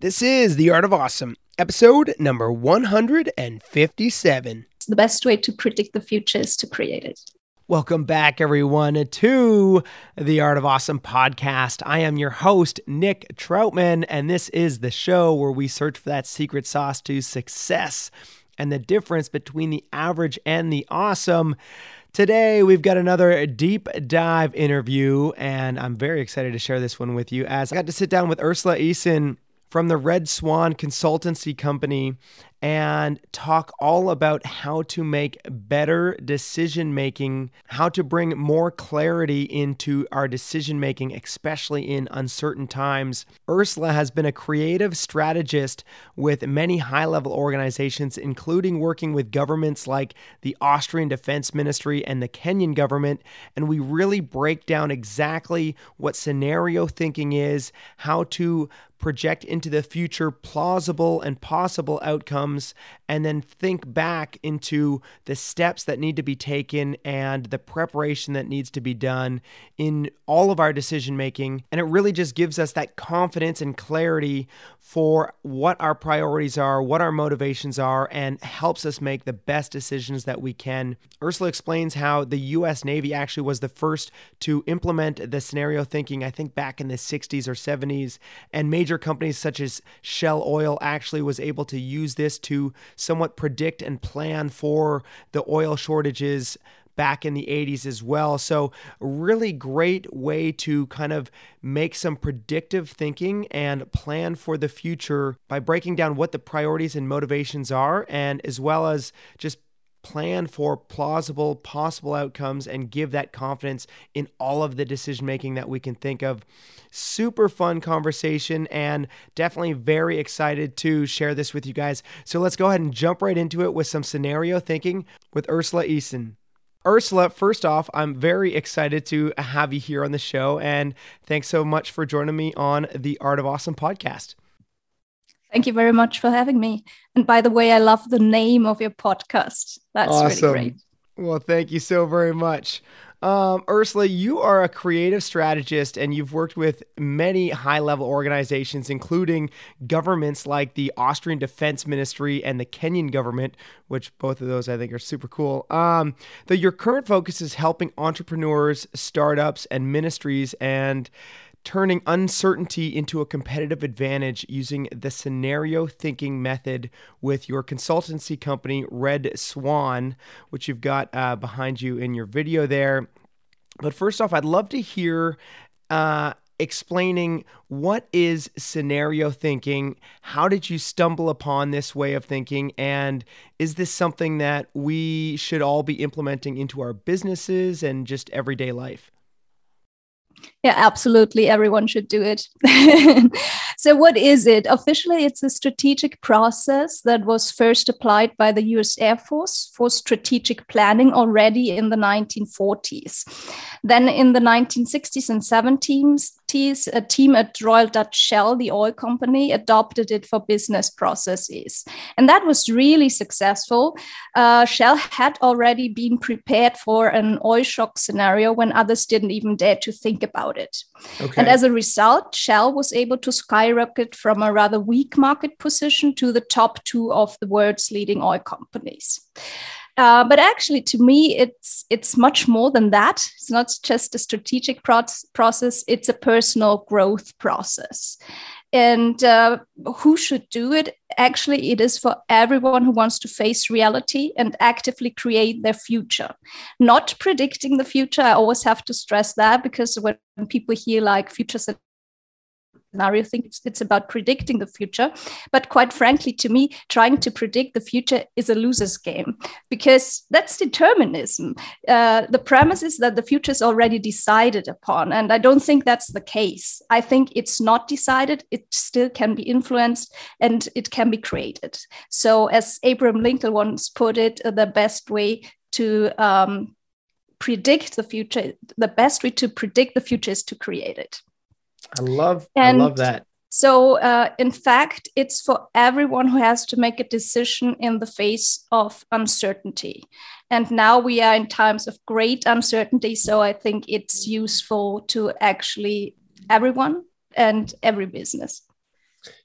This is The Art of Awesome, episode number 157. The best way to predict the future is to create it. Welcome back, everyone, to the Art of Awesome podcast. I am your host, Nick Troutman, and this is the show where we search for that secret sauce to success and the difference between the average and the awesome. Today, we've got another deep dive interview, and I'm very excited to share this one with you as I got to sit down with Ursula Eysin from the Red Swan Consultancy Company and talk all about how to make better decision making, how to bring more clarity into our decision making, especially in uncertain times. Ursula has been a creative strategist with many high level organizations, including working with governments like the Austrian Defense Ministry and the Kenyan government. And we really break down exactly what scenario thinking is, how to project into the future plausible and possible outcomes, and then think back into the steps that need to be taken and the preparation that needs to be done in all of our decision making. And it really just gives us that confidence and clarity for what our priorities are, what our motivations are, and helps us make the best decisions that we can. Ursula explains how the US Navy actually was the first to implement the scenario thinking, I think back in the 60s or 70s, and major companies such as Shell Oil actually was able to use this to somewhat predict and plan for the oil shortages back in the 80s as well. So, really great way to kind of make some predictive thinking and plan for the future by breaking down what the priorities and motivations are, and as well as just plan for plausible possible outcomes and give that confidence in all of the decision making that we can think of. Super fun conversation and definitely very excited to share this with you guys. So let's go ahead and jump right into it with some scenario thinking with Ursula Eysin. Ursula, first off, I'm very excited to have you here on the show. And thanks so much for joining me on the Art of Awesome podcast. Thank you very much for having me. And by the way, I love the name of your podcast. That's awesome. really great. Well, thank you so very much. Um, Ursula, you are a creative strategist and you've worked with many high level organizations, including governments like the Austrian Defense Ministry and the Kenyan government, which both of those I think are super cool. Um, though your current focus is helping entrepreneurs, startups, and ministries and turning uncertainty into a competitive advantage using the scenario thinking method with your consultancy company, Red Swan, which you've got uh, behind you in your video there. But first off, I'd love to hear. Uh, explaining what is scenario thinking how did you stumble upon this way of thinking and is this something that we should all be implementing into our businesses and just everyday life yeah, absolutely. Everyone should do it. so, what is it? Officially, it's a strategic process that was first applied by the US Air Force for strategic planning already in the 1940s. Then, in the 1960s and 70s, a team at Royal Dutch Shell, the oil company, adopted it for business processes. And that was really successful. Uh, Shell had already been prepared for an oil shock scenario when others didn't even dare to think about it. Okay. And as a result, Shell was able to skyrocket from a rather weak market position to the top two of the world's leading oil companies. Uh, but actually, to me, it's it's much more than that. It's not just a strategic pro- process; it's a personal growth process. And uh, who should do it? Actually, it is for everyone who wants to face reality and actively create their future. Not predicting the future. I always have to stress that because when people hear like future scenario. Think it's, it's about predicting the future. But quite frankly, to me, trying to predict the future is a loser's game because that's determinism. Uh, the premise is that the future is already decided upon. And I don't think that's the case. I think it's not decided, it still can be influenced and it can be created. So, as Abraham Lincoln once put it, uh, the best way to um, predict the future, the best way to predict the future is to create it. I love and I love that. So, uh, in fact, it's for everyone who has to make a decision in the face of uncertainty. And now we are in times of great uncertainty. So, I think it's useful to actually everyone and every business.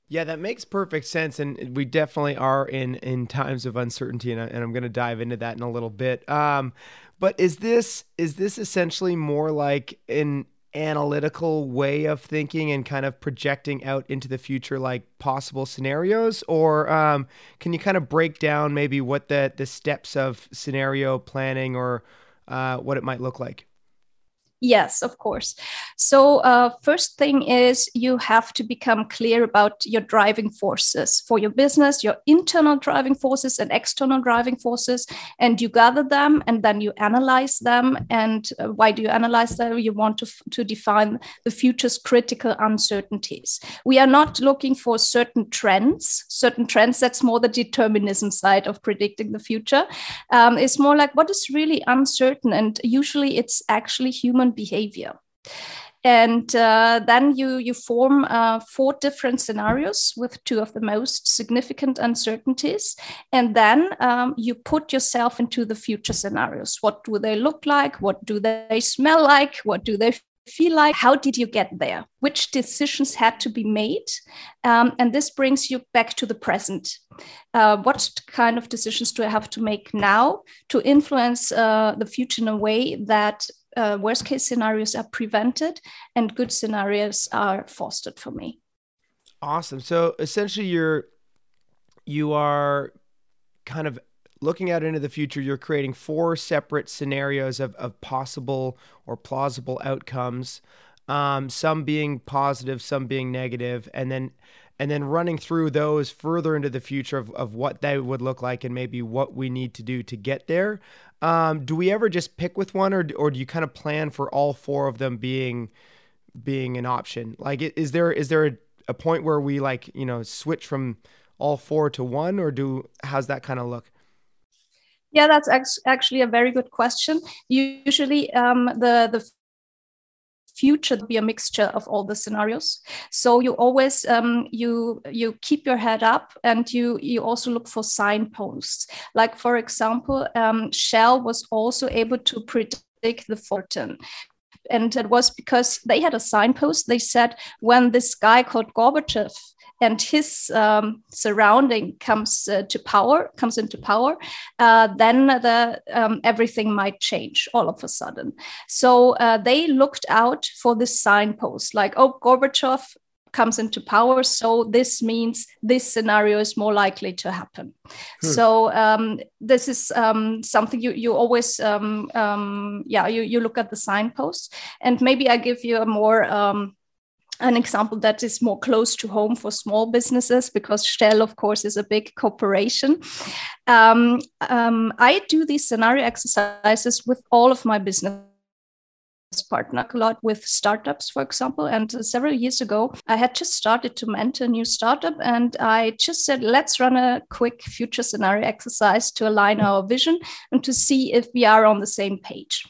Yeah, that makes perfect sense, and we definitely are in in times of uncertainty, and, I, and I'm going to dive into that in a little bit. Um, but is this is this essentially more like an analytical way of thinking and kind of projecting out into the future like possible scenarios? Or um, can you kind of break down maybe what the the steps of scenario planning or uh, what it might look like Yes, of course. So, uh, first thing is you have to become clear about your driving forces for your business, your internal driving forces and external driving forces, and you gather them and then you analyze them. And uh, why do you analyze them? You want to, to define the future's critical uncertainties. We are not looking for certain trends, certain trends, that's more the determinism side of predicting the future. Um, it's more like what is really uncertain. And usually it's actually human behavior. And uh, then you you form uh, four different scenarios with two of the most significant uncertainties. And then um, you put yourself into the future scenarios. What do they look like? What do they smell like? What do they feel like? How did you get there? Which decisions had to be made? Um, and this brings you back to the present. Uh, what kind of decisions do i have to make now to influence uh, the future in a way that uh, worst case scenarios are prevented and good scenarios are fostered for me. Awesome. So essentially you're you are kind of looking out into the future. You're creating four separate scenarios of, of possible or plausible outcomes um, some being positive some being negative and then and then running through those further into the future of, of what they would look like and maybe what we need to do to get there. Um, do we ever just pick with one, or or do you kind of plan for all four of them being being an option? Like, is there is there a, a point where we like you know switch from all four to one, or do how's that kind of look? Yeah, that's actually a very good question. Usually, um, the the future to be a mixture of all the scenarios. So you always um, you you keep your head up and you you also look for signposts. Like for example um, shell was also able to predict the fortune. And it was because they had a signpost. They said when this guy called gorbachev and his um, surrounding comes uh, to power, comes into power, uh, then the um, everything might change all of a sudden. So uh, they looked out for this signpost, like, oh, Gorbachev comes into power so this means this scenario is more likely to happen hmm. so um, this is um, something you you always um, um yeah you, you look at the signpost and maybe i give you a more um, an example that is more close to home for small businesses because Shell, of course, is a big corporation. Um, um, I do these scenario exercises with all of my business partner a lot with startups, for example. And several years ago, I had just started to mentor a new startup, and I just said, let's run a quick future scenario exercise to align our vision and to see if we are on the same page.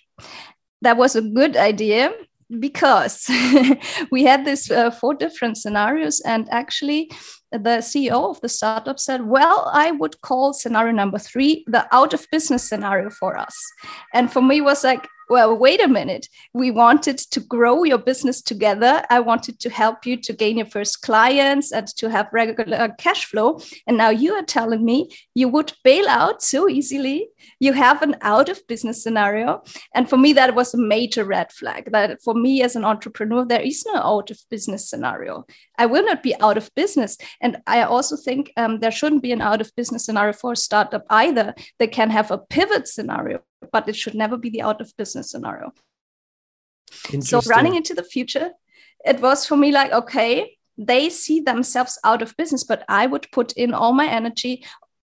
That was a good idea because we had these uh, four different scenarios and actually the ceo of the startup said well i would call scenario number three the out of business scenario for us. And for me was like well, wait a minute. We wanted to grow your business together. I wanted to help you to gain your first clients and to have regular cash flow. And now you are telling me you would bail out so easily. You have an out of business scenario. And for me, that was a major red flag that for me as an entrepreneur, there is no out of business scenario. I will not be out of business. And I also think um, there shouldn't be an out of business scenario for a startup either. They can have a pivot scenario, but it should never be the out of business scenario. So running into the future, it was for me like, okay, they see themselves out of business, but I would put in all my energy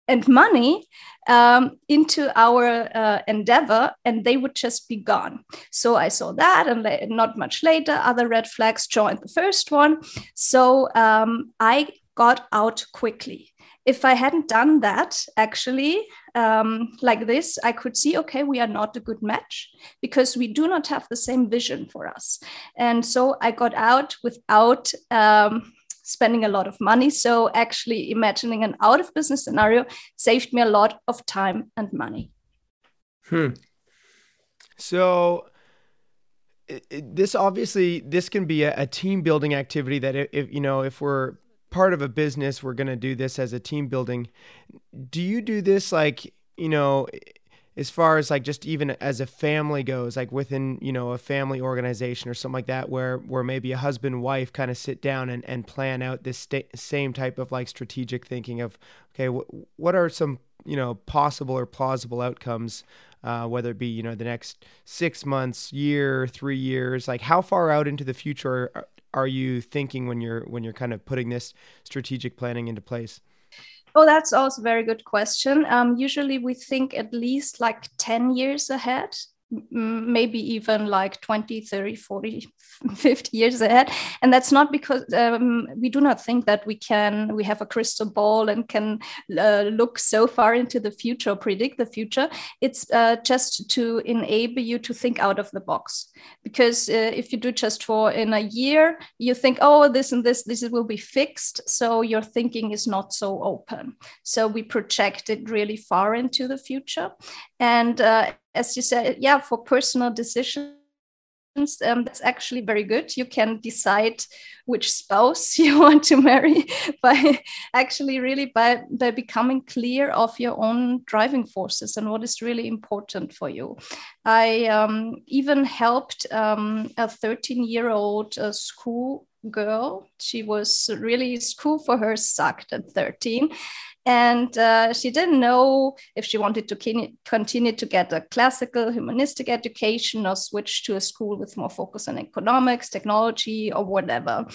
and money um, into our uh, endeavor and they would just be gone. So I saw that, and la- not much later, other red flags joined the first one. So um, I got out quickly. If I hadn't done that, actually, um, like this, I could see, okay, we are not a good match because we do not have the same vision for us. And so I got out without um, spending a lot of money. So actually, imagining an out of business scenario saved me a lot of time and money. Hmm. So this obviously this can be a, a team building activity that if, if, you know if we're part of a business we're going to do this as a team building. Do you do this like you know as far as like just even as a family goes like within you know a family organization or something like that where where maybe a husband wife kind of sit down and, and plan out this same type of like strategic thinking of okay wh- what are some you know possible or plausible outcomes uh, whether it be you know the next six months year three years like how far out into the future are, you thinking when you're when you're kind of putting this strategic planning into place Oh, that's also a very good question. Um, usually we think at least like 10 years ahead maybe even like 20 30 40 50 years ahead. And that's not because um, we do not think that we can we have a crystal ball and can uh, look so far into the future predict the future. It's uh, just to enable you to think out of the box. Because uh, if you do just for in a year you think oh this and this this will be fixed so your thinking is not so open. So we project it really far into the future. And uh, as you said, yeah, for personal decisions, um, that's actually very good. You can decide which spouse you want to marry by actually really by, by becoming clear of your own driving forces and what is really important for you. I um, even helped um, a 13 year old uh, school girl. She was really school for her sucked at 13 and uh, she didn't know if she wanted to continue to get a classical humanistic education or switch to a school with more focus on economics technology or whatever.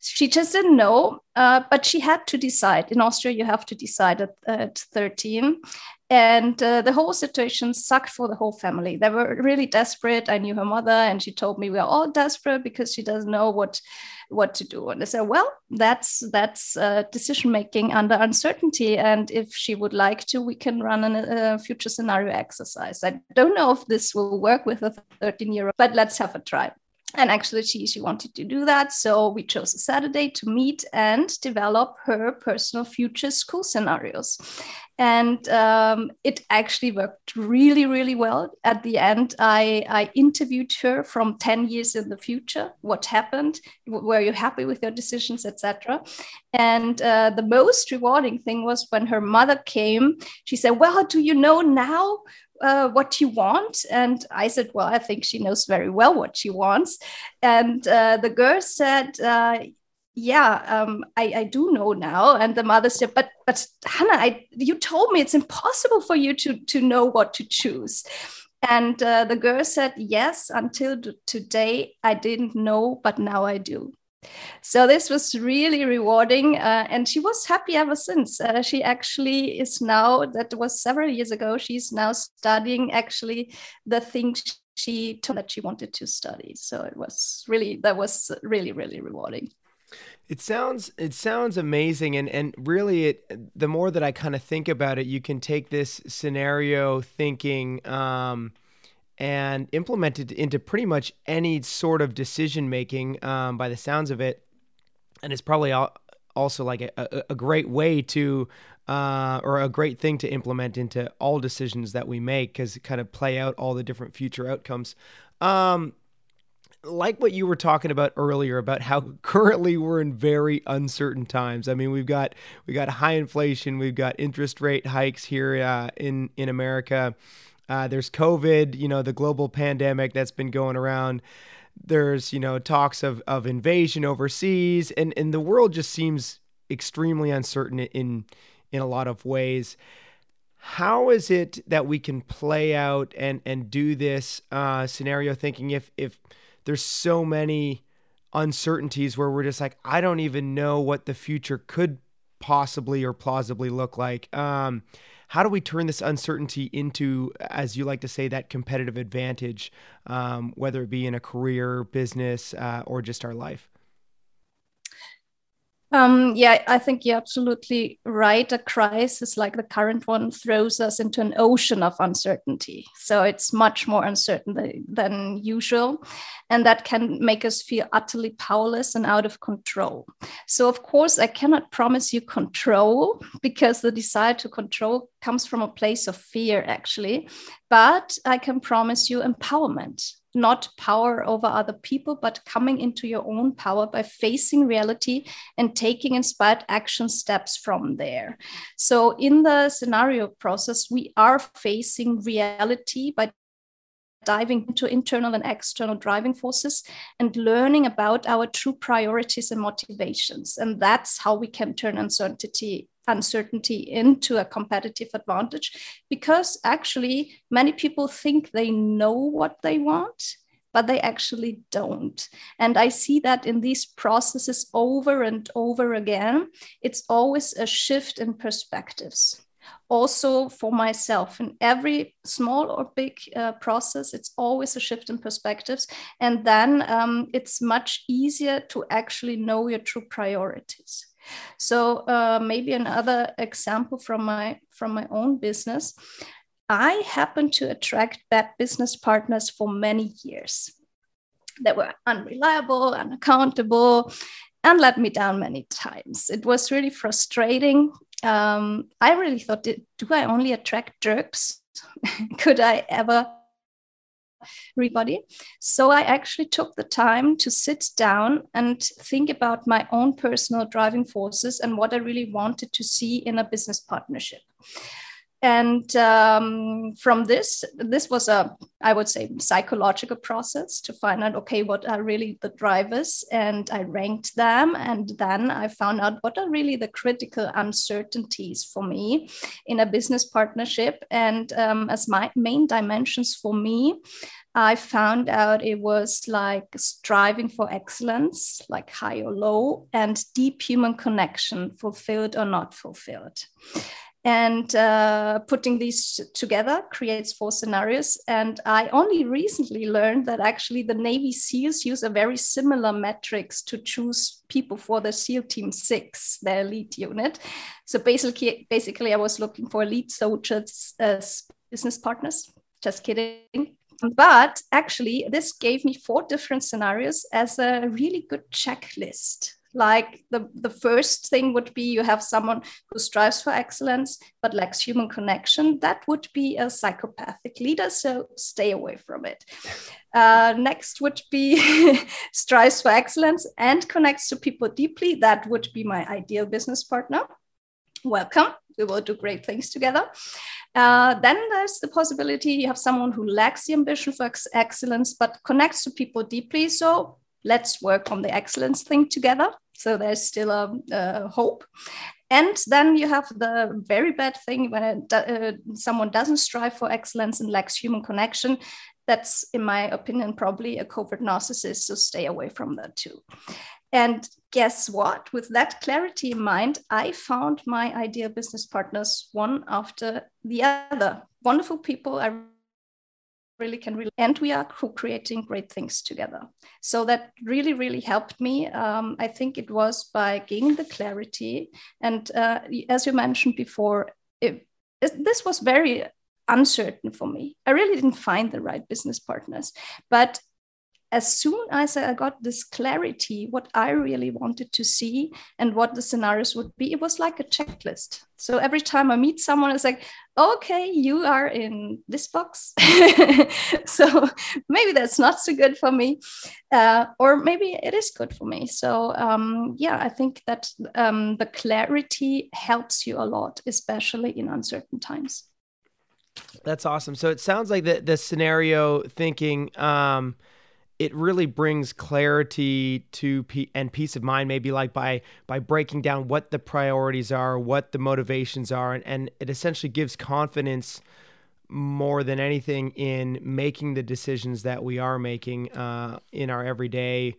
She just didn't know uh, but she had to decide. In austria you have to decide at, at 13 and uh, the whole situation sucked for the whole family. They were really desperate. I knew her mother and she told me we are all desperate because she doesn't know what what to do. And i said well that's that's uh, decision making under uncertainty. And if she would like to we can run a future scenario exercise. I don't know if this will work with a 13 year old but let's have a try and actually she she wanted to do that. So we chose a saturday to meet and develop her personal future school scenarios. And um, it actually worked really really well. At the end I, I interviewed her from 10 years in the future what happened were you happy with your decisions etc and uh, the most rewarding thing was when her mother came she said well do you know now uh, what you want? And I said, Well, I think she knows very well what she wants. And uh, the girl said, uh, yeah, um, I, I do know now. And the mother said, but but Hannah, I, you told me it's impossible for you to to know what to choose. And uh, the girl said, yes, until today I didn't know, but now I do. So this was really rewarding, uh, and she was happy ever since. Uh, she actually is now. That was several years ago. She's now studying actually the things she told that she wanted to study. So it was really that was really really rewarding. It sounds it sounds amazing and and really it the more that I kind of think about it you can take this scenario thinking um, and implemented into pretty much any sort of decision making um, by the sounds of it. And it's probably also like a, a, great way to uh, or a great thing to implement into all decisions that we make because kind of play out all the different future outcomes. Um, like what you were talking about earlier about how currently we're in very uncertain times. I mean, we've got we got high inflation, we've got interest rate hikes here uh, in in America. Uh, there's COVID, you know, the global pandemic that's been going around. There's you know talks of of invasion overseas, and and the world just seems extremely uncertain in in a lot of ways. How is it that we can play out and and do this uh, scenario thinking if if there's so many uncertainties where we're just like I don't even know what the future could possibly or plausibly look like. Um, how do we turn this uncertainty into, as you like to say, that competitive advantage, um, whether it be in a career, business, uh, or just our life? Um, yeah, I think you're absolutely right. A crisis like the current one throws us into an ocean of uncertainty. So it's much more uncertain than, than usual. And that can make us feel utterly powerless and out of control. So, of course, I cannot promise you control because the desire to control comes from a place of fear, actually. But I can promise you empowerment not power over other people, but coming into your own power by facing reality and taking inspired action steps from there. So, in the scenario process, we are facing reality by diving into internal and external driving forces and learning about our true priorities and motivations. And that's how we can turn uncertainty uncertainty into a competitive advantage because actually many people think they know what they want but they actually don't. And I see that in these processes over and over again. It's always a shift in perspectives. Also, for myself, in every small or big uh, process, it's always a shift in perspectives. And then um, it's much easier to actually know your true priorities. So uh, maybe another example from my from my own business. I happened to attract bad business partners for many years that were unreliable, unaccountable, and let me down many times. It was really frustrating. Um, I really thought, do I only attract jerks? Could I ever everybody. So I actually took the time to sit down and think about my own personal driving forces and what I really wanted to see in a business partnership. And um, from this, this was a, I would say, psychological process to find out, okay, what are really the drivers? And I ranked them. And then I found out what are really the critical uncertainties for me in a business partnership. And um, as my main dimensions for me, I found out it was like striving for excellence, like high or low, and deep human connection, fulfilled or not fulfilled. And uh, putting these together creates four scenarios. And I only recently learned that actually the Navy SEALs use a very similar metrics to choose people for the SEAL Team Six, their elite unit. So basically, basically, I was looking for elite soldiers as business partners. Just kidding. But actually, this gave me four different scenarios as a really good checklist like the, the first thing would be you have someone who strives for excellence but lacks human connection. That would be a psychopathic leader so stay away from it. Uh, next would be strives for excellence and connects to people deeply. That would be my ideal business partner. Welcome. We will do great things together. Uh, then there's the possibility you have someone who lacks the ambition for ex- excellence but connects to people deeply. So let's work on the excellence thing together. So there's still a, a hope. And then you have the very bad thing when uh, someone doesn't strive for excellence and lacks human connection. That's, in my opinion, probably a covert narcissist. So stay away from that too. And guess what? With that clarity in mind, I found my ideal business partners one after the other. Wonderful people. I really can really and we are co-creating great things together. So that really really helped me. Um, i think it was by gaining the clarity. And uh, as you mentioned before it, this was very uncertain for me. I really didn't find the right business partners. But as soon as I got this clarity, what I really wanted to see and what the scenarios would be, it was like a checklist. So every time I meet someone, it's like, okay, you are in this box. so maybe that's not so good for me. Uh, or maybe it is good for me. So um, yeah, I think that um, the clarity helps you a lot, especially in uncertain times. That's awesome. So it sounds like the, the scenario thinking, um, it really brings clarity to and peace of mind maybe like by by breaking down what the priorities are what the motivations are and, and it essentially gives confidence more than anything in making the decisions that we are making uh, in our everyday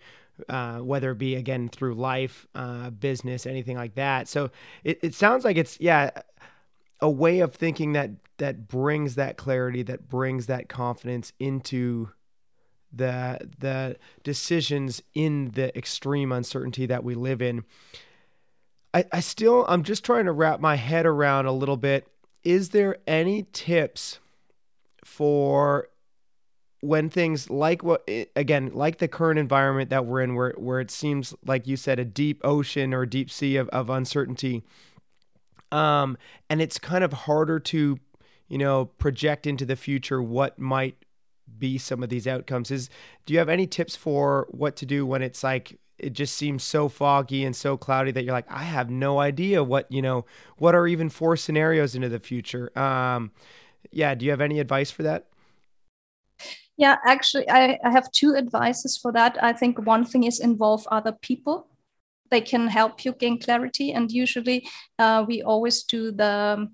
uh, whether it be again through life uh, business anything like that. So it, it sounds like it's yeah a way of thinking that that brings that clarity that brings that confidence into the the decisions in the extreme uncertainty that we live in. I, I still I'm just trying to wrap my head around a little bit. Is there any tips for when things like what again like the current environment that we're in where where it seems like you said a deep ocean or deep sea of, of uncertainty um and it's kind of harder to you know project into the future what might be some of these outcomes. Is do you have any tips for what to do when it's like it just seems so foggy and so cloudy that you're like i have no idea what you know what are even four scenarios into the future? Um yeah do you have any advice for that? Yeah actually i, I have two advices for that. I think one thing is involve other people. They can help you gain clarity and usually uh, we always do the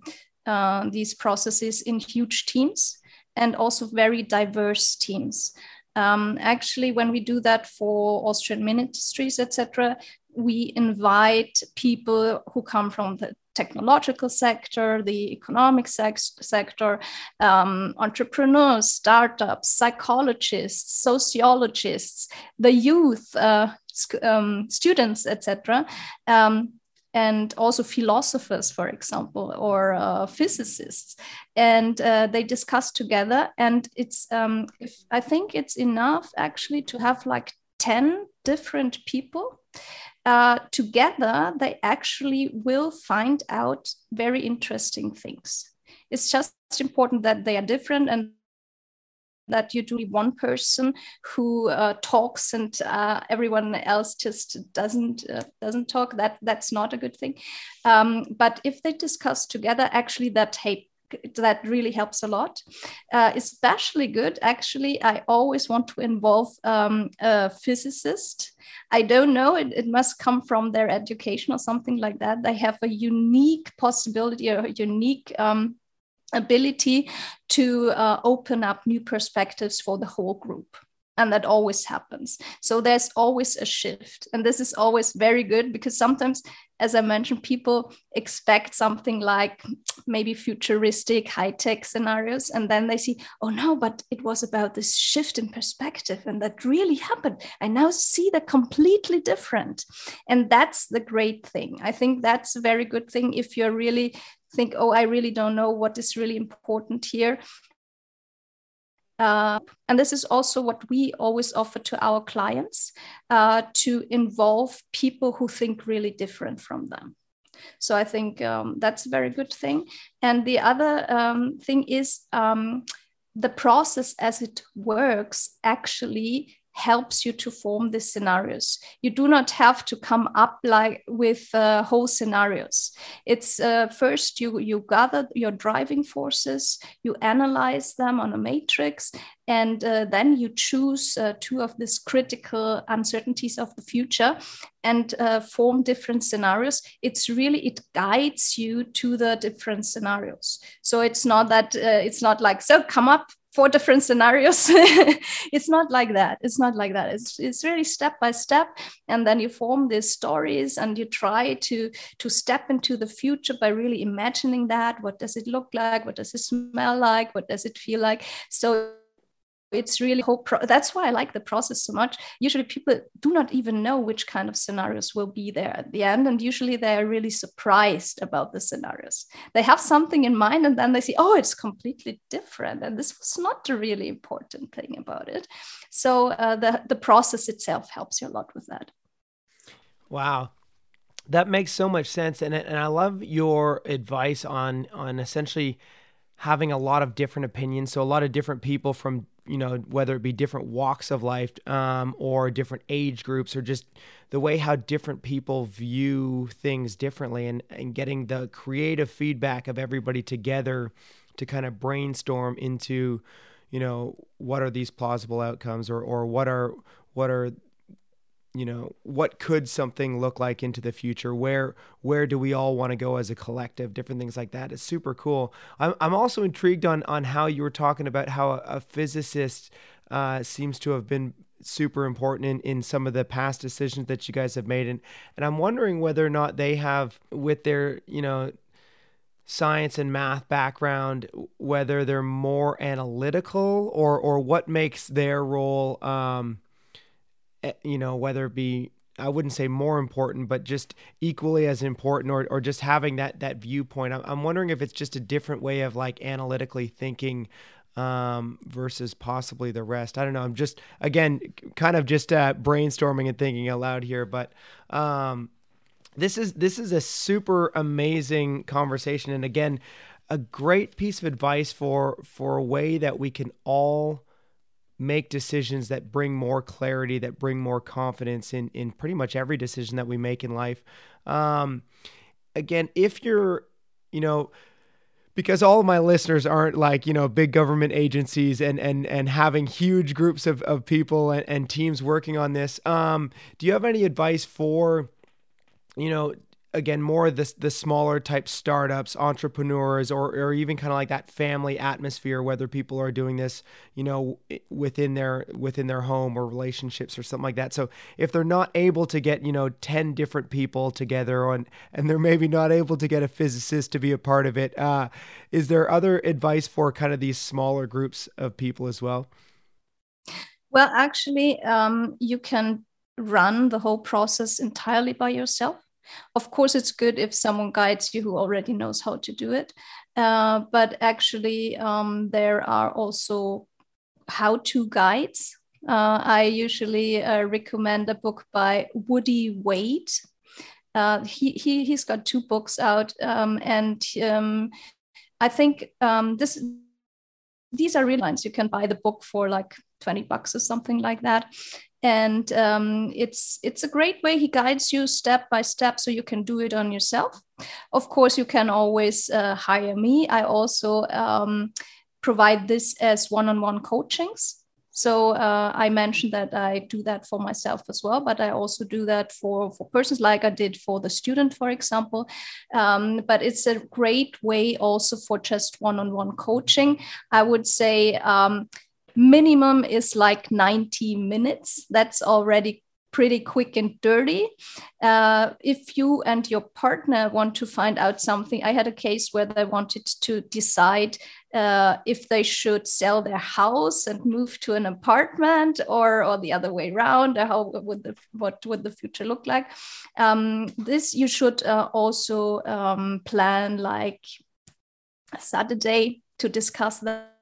uh, these processes in huge teams and also very diverse teams. Um, actually, when we do that for Austrian ministries, etc., we invite people who come from the technological sector, the economic sector, um, entrepreneurs, startups, psychologists, sociologists, the youth, uh, um, students, etc. Um, and also philosophers, for example, or uh, physicists, and uh, they discuss together. And it's, um, if, I think it's enough actually to have like 10 different people uh, together, they actually will find out very interesting things. It's just important that they are different and that you do one person who uh, talks and uh, everyone else just doesn't uh, doesn't talk. That that's not a good thing. Um, but if they discuss together actually that hey that really helps a lot. Uh, especially good actually i always want to involve um, a physicist. I don't know it, it must come from their education or something like that. They have a unique possibility or a unique um, ability to uh, open up new perspectives for the whole group. And that always happens. So there's always a shift. And this is always very good because sometimes as i mentioned people expect something like maybe futuristic high-tech scenarios. And then they see oh no but it was about this shift in perspective. And that really happened. I now see that completely different. And that's the great thing. I think that's a very good thing if you're really think, oh, I really don't know what is really important here. Uh, and this is also what we always offer to our clients uh, to involve people who think really different from them. So I think um, that's a very good thing. And the other um, thing is um, the process as it works actually helps you to form these scenarios. You do not have to come up like with uh, whole scenarios. It's uh, first you you gather your driving forces, you analyze them on a matrix, and uh, then you choose uh, two of these critical uncertainties of the future and uh, form different scenarios. It's really it guides you to the different scenarios. So it's not that uh, it's not like so come up four different scenarios. It's not like that. It's not like that. It's, it's really step by step and then you form these stories and you try to to step into the future by really imagining that. What does it look like? What does it smell like? What does it feel like? So it's really whole pro- that's why i like the process so much. Usually people do not even know which kind of scenarios will be there at the end and usually they are really surprised about the scenarios. They have something in mind and then they see oh it's completely different and this was not the really important thing about it. So uh, the the process itself helps you a lot with that. Wow. That makes so much sense and, and i love your advice on on essentially having a lot of different opinions so a lot of different people from you know, whether it be different walks of life um, or different age groups or just the way how different people view things differently and, and getting the creative feedback of everybody together to kind of brainstorm into, you know, what are these plausible outcomes or, or what are, what are you know what could something look like into the future? Where where do we all want to go as a collective? Different things like that. Is super cool. I'm, I'm also intrigued on on how you were talking about how a, a physicist uh, seems to have been super important in, in some of the past decisions that you guys have made. And and i'm wondering whether or not they have with their you know science and math background whether they're more analytical or or what makes their role um, you know, whether it be I wouldn't say more important, but just equally as important, or or just having that that viewpoint. I'm, I'm wondering if it's just a different way of like analytically thinking um, versus possibly the rest. I don't know. I'm just again kind of just uh, brainstorming and thinking aloud here, but um, this is this is a super amazing conversation, and again, a great piece of advice for for a way that we can all make decisions that bring more clarity, that bring more confidence in in pretty much every decision that we make in life. Um, again, if you're, you know, because all of my listeners aren't like you know big government agencies and and and having huge groups of, of people and, and teams working on this um, do you have any advice for you know again more the the smaller type startups entrepreneurs or, or even kind of like that family atmosphere whether people are doing this you know within their within their home or relationships or something like that. So if they're not able to get you know 10 different people together on and they're maybe not able to get a physicist to be a part of it uh, is there other advice for kind of these smaller groups of people as well? Well actually um, you can run the whole process entirely by yourself of course, it's good if someone guides you who already knows how to do it. Uh, but actually, um, there are also how to guides. Uh, I usually uh, recommend a book by Woody Wade. Uh, he, he, he's got two books out, um, and um, I think um, this these are real lines. You can buy the book for like 20 bucks or something like that and um, it's it's a great way. He guides you step by step so you can do it on yourself. Of course you can always uh, hire me. I also um, provide this as one-on-one coachings. So uh, i mentioned that i do that for myself as well but i also do that for for persons like i did for the student for example. Um, but it's a great way also for just one-on-one coaching. I would say um, minimum is like 90 minutes. That's already pretty quick and dirty. Uh, if you and your partner want to find out something, I had a case where they wanted to decide uh, if they should sell their house and move to an apartment or, or the other way around, or how would the, what would the future look like. Um, this you should uh, also um, plan like a Saturday to discuss that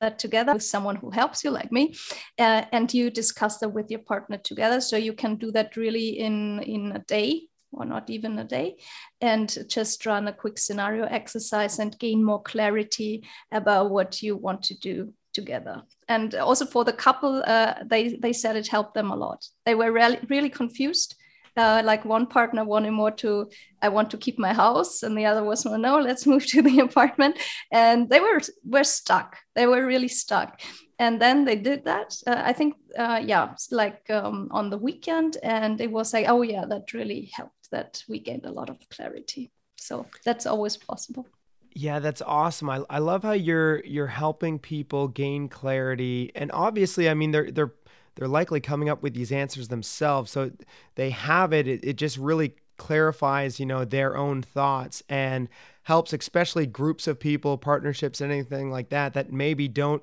that together with someone who helps you like me uh, and you discuss that with your partner together. So you can do that really in in a day or not even a day and just run a quick scenario exercise and gain more clarity about what you want to do together. And also for the couple uh, they they said it helped them a lot. They were really really confused uh, like one partner wanted more to i want to keep my house and the other was well, no let's move to the apartment. And they were were stuck. They were really stuck. And then they did that. Uh, i think uh, yeah like um, on the weekend and it was like oh yeah that really helped that we gained a lot of clarity. So that's always possible. Yeah, that's awesome. I, I love how you're you're helping people gain clarity. And obviously, I mean they're they're they're likely coming up with these answers themselves. So they have it. It, it just really clarifies, you know, their own thoughts and helps, especially groups of people, partnerships, anything like that, that maybe don't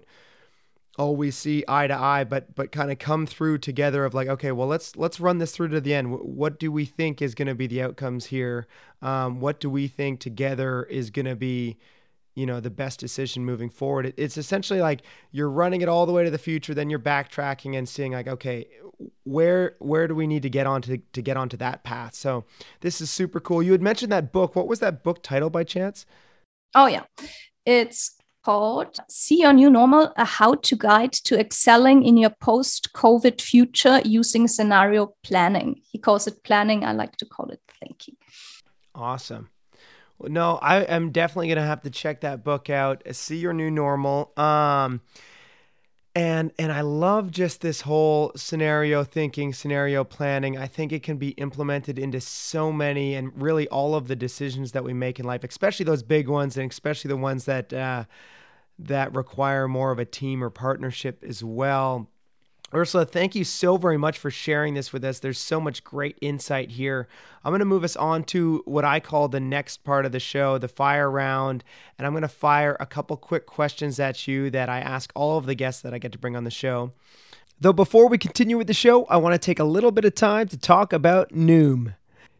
always see eye to eye, but but kind of come through together of like, okay, well let's let's run this through to the end. What do we think is going to be the outcomes here? Um, what do we think together is going to be, you know, the best decision moving forward? It, it's essentially like you're running it all the way to the future, then you're backtracking and seeing like, okay, where where do we need to get onto to get onto that path? So this is super cool. You had mentioned that book. What was that book title by chance? Oh yeah, it's called See Your New Normal A How to Guide to Excelling in Your Post COVID Future Using Scenario Planning. He calls it planning. I like to call it thinking. Awesome. No, I am definitely to have to check that book out. See Your New Normal. Um, and and I love just this whole scenario thinking, scenario planning. I think it can be implemented into so many and really all of the decisions that we make in life, especially those big ones and especially the ones that uh, that require more of a team or partnership as well. Ursula, thank you so very much for sharing this with us. There's so much great insight here. I'm going to move us on to what I call the next part of the show, the fire round. And I'm going to fire a couple quick questions at you that I ask all of the guests that I get to bring on the show. Though before we continue with the show, I want to take a little bit of time to talk about Noom.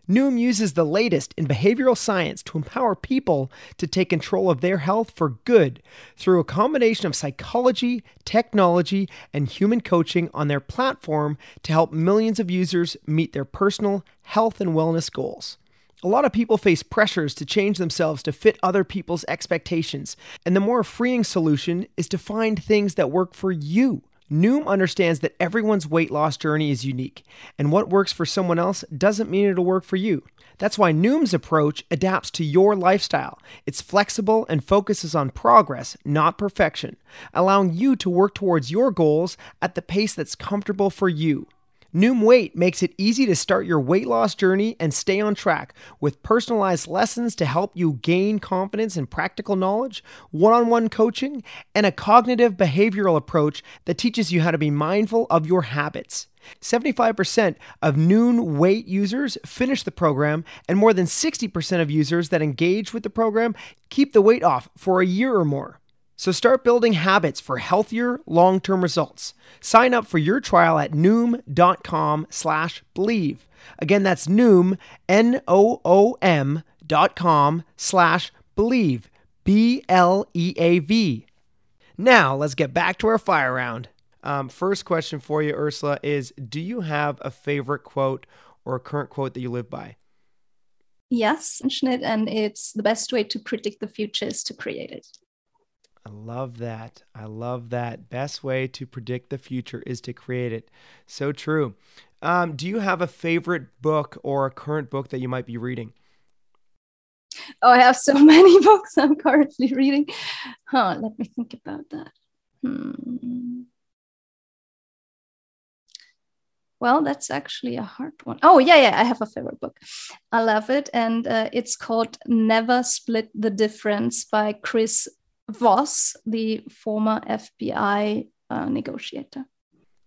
Noom uses the latest in behavioral science to empower people to take control of their health for good through a combination of psychology, technology, and human coaching on their platform to help millions of users meet their personal health and wellness goals. A lot of people face pressures to change themselves to fit other people's expectations, and the more freeing solution is to find things that work for you. Noom understands that everyone's weight loss journey is unique, and what works for someone else doesn't mean it'll work for you. That's why Noom's approach adapts to your lifestyle. It's flexible and focuses on progress, not perfection, allowing you to work towards your goals at the pace that's comfortable for you. Noom Weight makes it easy to start your weight loss journey and stay on track with personalized lessons to help you gain confidence and practical knowledge, one on one coaching, and a cognitive behavioral approach that teaches you how to be mindful of your habits. 75% of Noom Weight users finish the program, and more than 60% of users that engage with the program keep the weight off for a year or more. So start building habits for healthier long-term results. Sign up for your trial at noom.com slash bleav. Again, that's noom, N-O-O-M dot com slash bleav, B-L-E-A-V. Now, let's get back to our fire round. Um, first question for you, Ursula, is do you have a favorite quote or a current quote that you live by? Yes, and it's the best way to predict the future is to create it. I love that. I love that. Best way to predict the future is to create it. So true. Um, do you have a favorite book or a current book that you might be reading? Oh, I have so many books I'm currently reading. Huh, let me think about that. Hmm. Well, that's actually a hard one. Oh, yeah, yeah, I have a favorite book. I love it. And uh, it's called Never Split the Difference by Chris Voss, the former FBI uh, negotiator.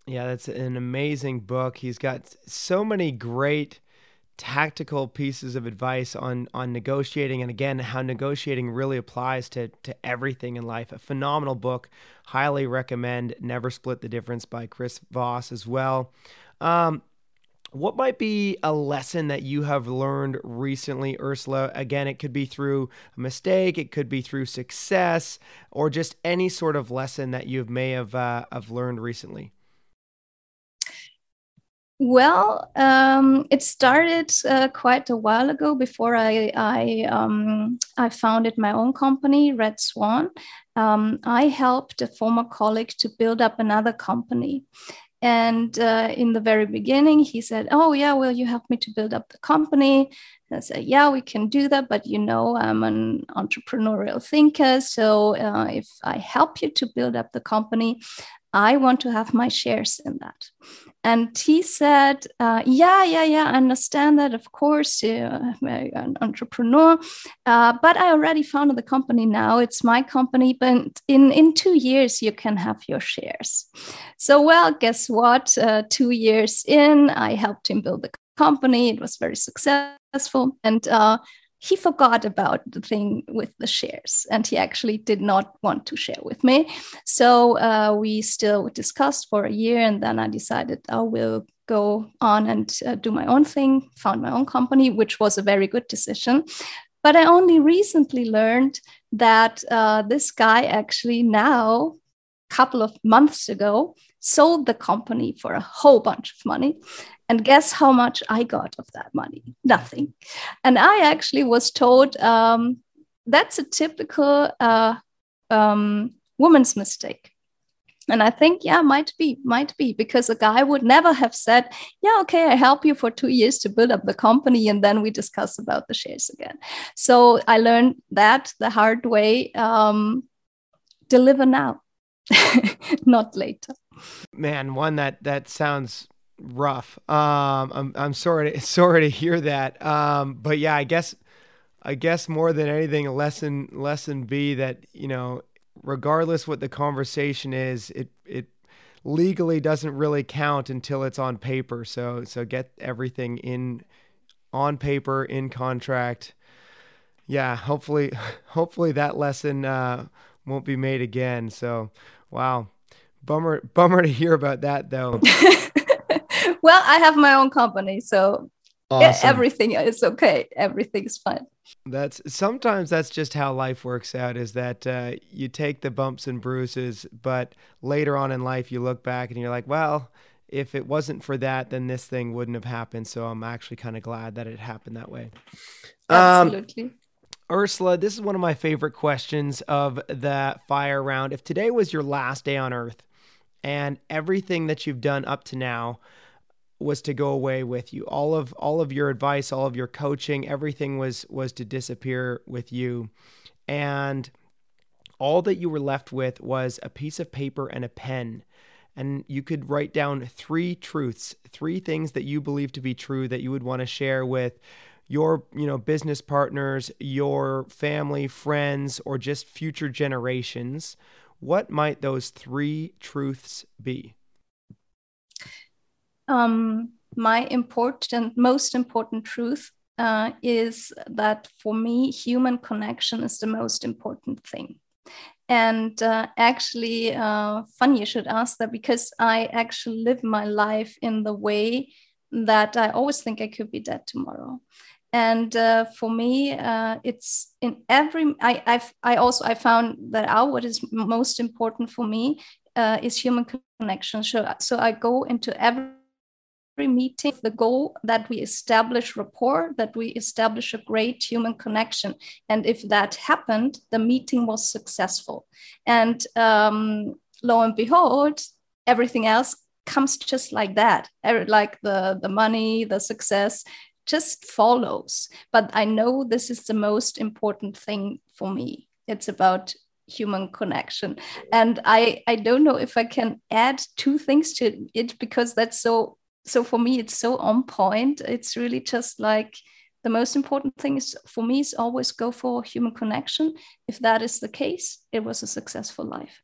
Yeah, that's an amazing book. He's got so many great tactical pieces of advice on on negotiating and again how negotiating really applies to to everything in life. A phenomenal book. Highly recommend Never Split the Difference by Chris Voss as well. Um, what might be a lesson that you have learned recently, Ursula? Again, it could be through a mistake, it could be through success, or just any sort of lesson that you may have, uh, have learned recently. Well, um, it started uh, quite a while ago. Before I I, um, I founded my own company, Red Swan. Um, I helped a former colleague to build up another company, and uh, in the very beginning, he said, Oh, yeah, will you help me to build up the company? And I said, Yeah, we can do that. But you know, I'm an entrepreneurial thinker. So uh, if I help you to build up the company, I want to have my shares in that. And he said, uh, Yeah, yeah, yeah, I understand that. Of course, uh, I'm an entrepreneur, uh, but I already founded the company now. It's my company, but in, in two years, you can have your shares. So, well, guess what? Uh, two years in, I helped him build the company. It was very successful. And uh, he forgot about the thing with the shares and he actually did not want to share with me. So uh, we still discussed for a year and then I decided I will go on and uh, do my own thing, found my own company, which was a very good decision. But I only recently learned that uh, this guy actually now, a couple of months ago, sold the company for a whole bunch of money. And guess how much I got of that money? Nothing. And I actually was told um, that's a typical uh, um, woman's mistake. And I think, yeah, might be, might be, because a guy would never have said, yeah, okay, I help you for two years to build up the company, and then we discuss about the shares again. So I learned that the hard way. Um, deliver now, not later. Man, one that that sounds rough. Um, I'm I'm sorry to, sorry to hear that. Um, but yeah, I guess I guess more than anything, lesson lesson B that you know, regardless what the conversation is, it it legally doesn't really count until it's on paper. So so get everything in on paper in contract. Yeah, hopefully hopefully that lesson uh, won't be made again. So wow, bummer bummer to hear about that though. Well, I have my own company, so awesome. everything is okay. Everything's fine. That's sometimes that's just how life works out. Is that uh, you take the bumps and bruises, but later on in life you look back and you're like, well, if it wasn't for that, then this thing wouldn't have happened. So I'm actually kind of glad that it happened that way. Absolutely. Um, Ursula, this is one of my favorite questions of the fire round. If today was your last day on earth and everything that you've done up to now was to go away with you. All of all of your advice, all of your coaching, everything was was to disappear with you. And all that you were left with was a piece of paper and a pen. And you could write down three truths, three things that you believe to be true that you would want to share with your, you know, business partners, your family, friends, or just future generations. What might those three truths be? Um, my important, most important truth uh, is that for me, human connection is the most important thing. And uh, actually, uh, funny you should ask that because I actually live my life in the way that I always think I could be dead tomorrow. And uh, for me, uh, it's in every. I I've, I also I found that out. What is most important for me uh, is human connection. So so I go into every meeting the goal that we establish rapport that we establish a great human connection. And if that happened the meeting was successful. And um, lo and behold everything else comes just like that. Like the the money the success just follows. But i know this is the most important thing for me. It's about human connection. And i i don't know if i can add two things to it because that's so so for me it's so on point. It's really just like the most important thing is for me is always go for human connection. If that is the case it was a successful life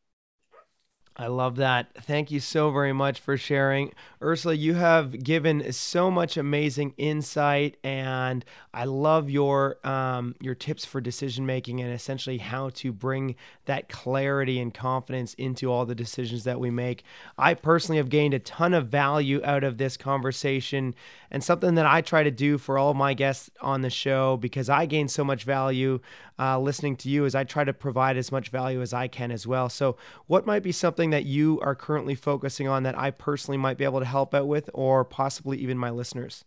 I love that. Thank you so very much for sharing. Ursula, you have given so much amazing insight and I love your um, your tips for decision making and essentially how to bring that clarity and confidence into all the decisions that we make. I personally have gained a ton of value out of this conversation and something that I try to do for all my guests on the show because I gain so much value uh, listening to you is I try to provide as much value as I can as well. So, what might be something that you are currently focusing on that I personally might be able to help out with, or possibly even my listeners?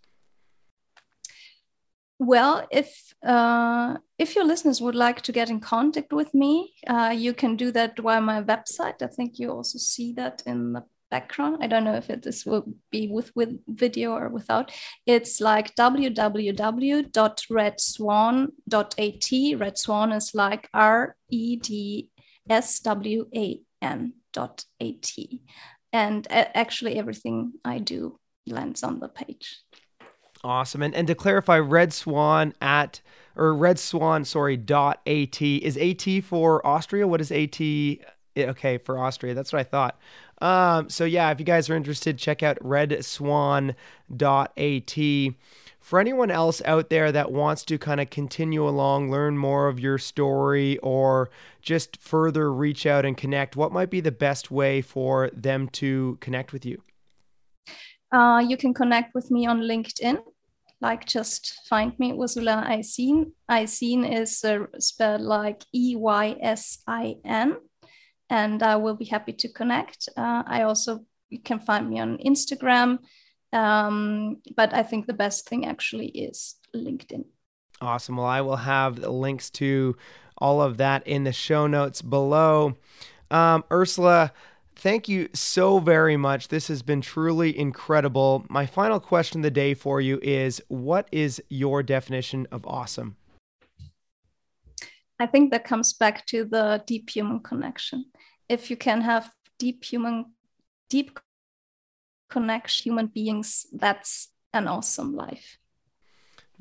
Well, if uh, if your listeners would like to get in contact with me, uh, you can do that via my website. I think you also see that in the background. I don't know if it this will be with with video or without. It's like www.redswan.at. Red Swan is like R E D S W A N dot at, and actually everything I do lands on the page. Awesome. And and to clarify, Red Swan at or Red Swan, sorry, dot at is at for Austria. What is at? Okay, for Austria. That's what I thought. Um, so yeah, if you guys are interested, check out redswan.at for anyone else out there that wants to kind of continue along, learn more of your story, or just further reach out and connect, what might be the best way for them to connect with you? Uh, you can connect with me on LinkedIn. Like, just find me, Ursula Eysin. Eysin is uh, spelled like E Y S I N, and I will be happy to connect. Uh, I also you can find me on Instagram, um, but I think the best thing actually is LinkedIn. Awesome. Well, I will have links to all of that in the show notes below. Um, Ursula, Thank you so very much. This has been truly incredible. My final question of the day for you is What is your definition of awesome? I think that comes back to the deep human connection. If you can have deep human, deep connection, human beings, that's an awesome life.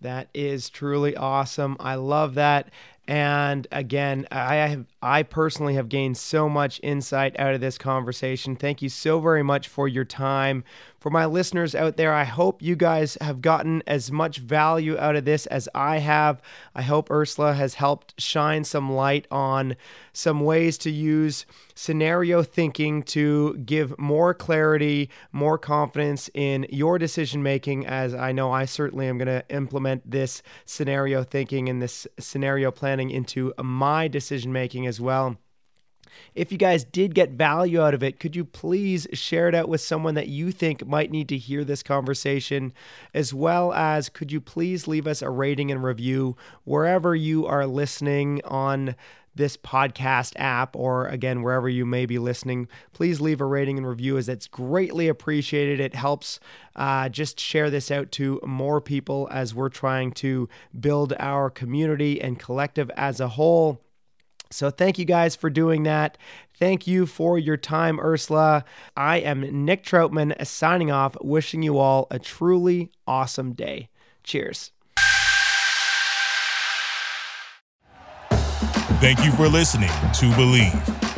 That is truly awesome. I love that. And again, I have I personally have gained so much insight out of this conversation. Thank you so very much for your time. For my listeners out there, I hope you guys have gotten as much value out of this as I have. I hope Ursula has helped shine some light on some ways to use scenario thinking to give more clarity, more confidence in your decision making as I know I certainly am going to implement this scenario thinking and this scenario planning into my decision making as well. If you guys did get value out of it, could you please share it out with someone that you think might need to hear this conversation? As well as, could you please leave us a rating and review wherever you are listening on this podcast app or again wherever you may be listening please leave a rating and review as it's greatly appreciated it helps uh, just share this out to more people as we're trying to build our community and collective as a whole so thank you guys for doing that. Thank you for your time, Ursula. I am Nick Troutman signing off, wishing you all a truly awesome day. Cheers. Thank you for listening to Bleav.